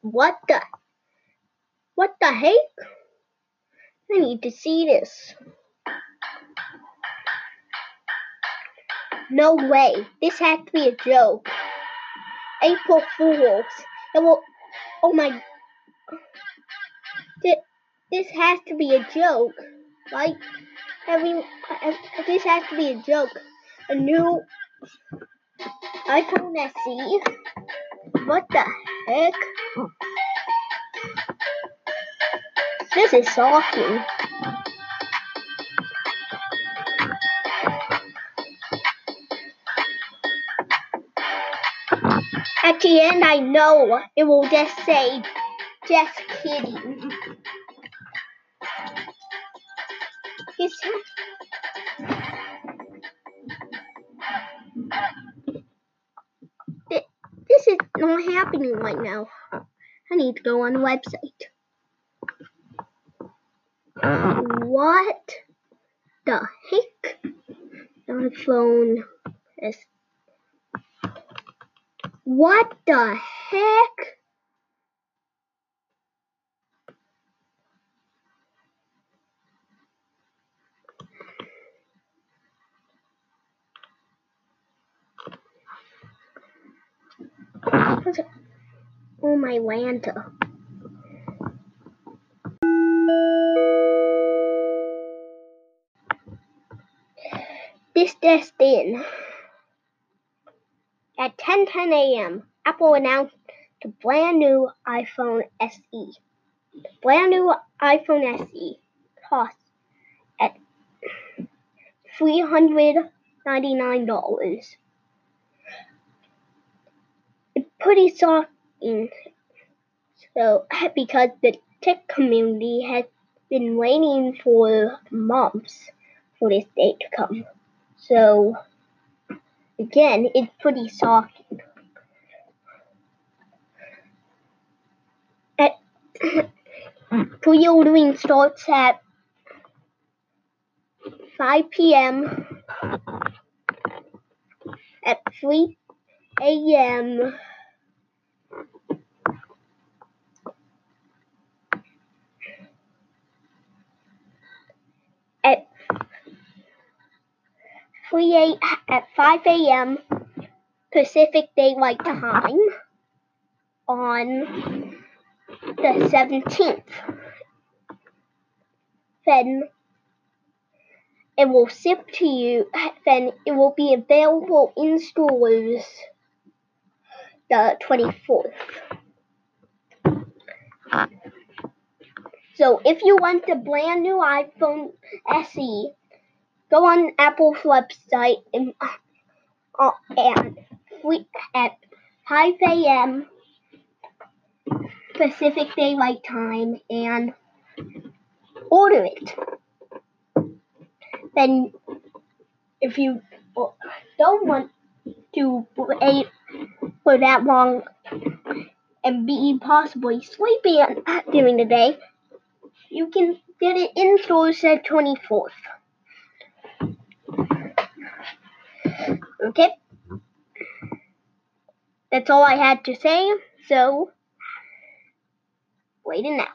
what the? What the heck? I need to see this. No way. This has to be a joke. April Fools. It will. Oh my. This has to be a joke. Like, having. This has to be a joke. A new iPhone SE. What the heck? This is shocking. At the end, I know it will just say, just kidding. Not happening right now. I need to go on the website. What the heck? My phone is. What the heck? Oh my Lanta. This just in. At 10:10 a.m., Apple announced the brand new iPhone SE. The brand new iPhone SE costs at $399. Pretty shocking. So, because the tech community has been waiting for months for this day to come. So, again, it's pretty shocking. At hmm. pre-ordering starts at 5 p.m. At 3 a.m. At 3 a, at 5 a.m. Pacific Daylight Time on the 17th. Then it will ship to you, then it will be available in stores the 24th. So if you want the brand new iPhone SE, go on Apple's website and, uh, and at 5 a.m. Pacific Daylight Time and order it. Then, if you don't want to wait for that long and be possibly sleepy during the day, you can get it in stores at 24th. Okay? Mm-hmm. That's all I had to say, so waiting now.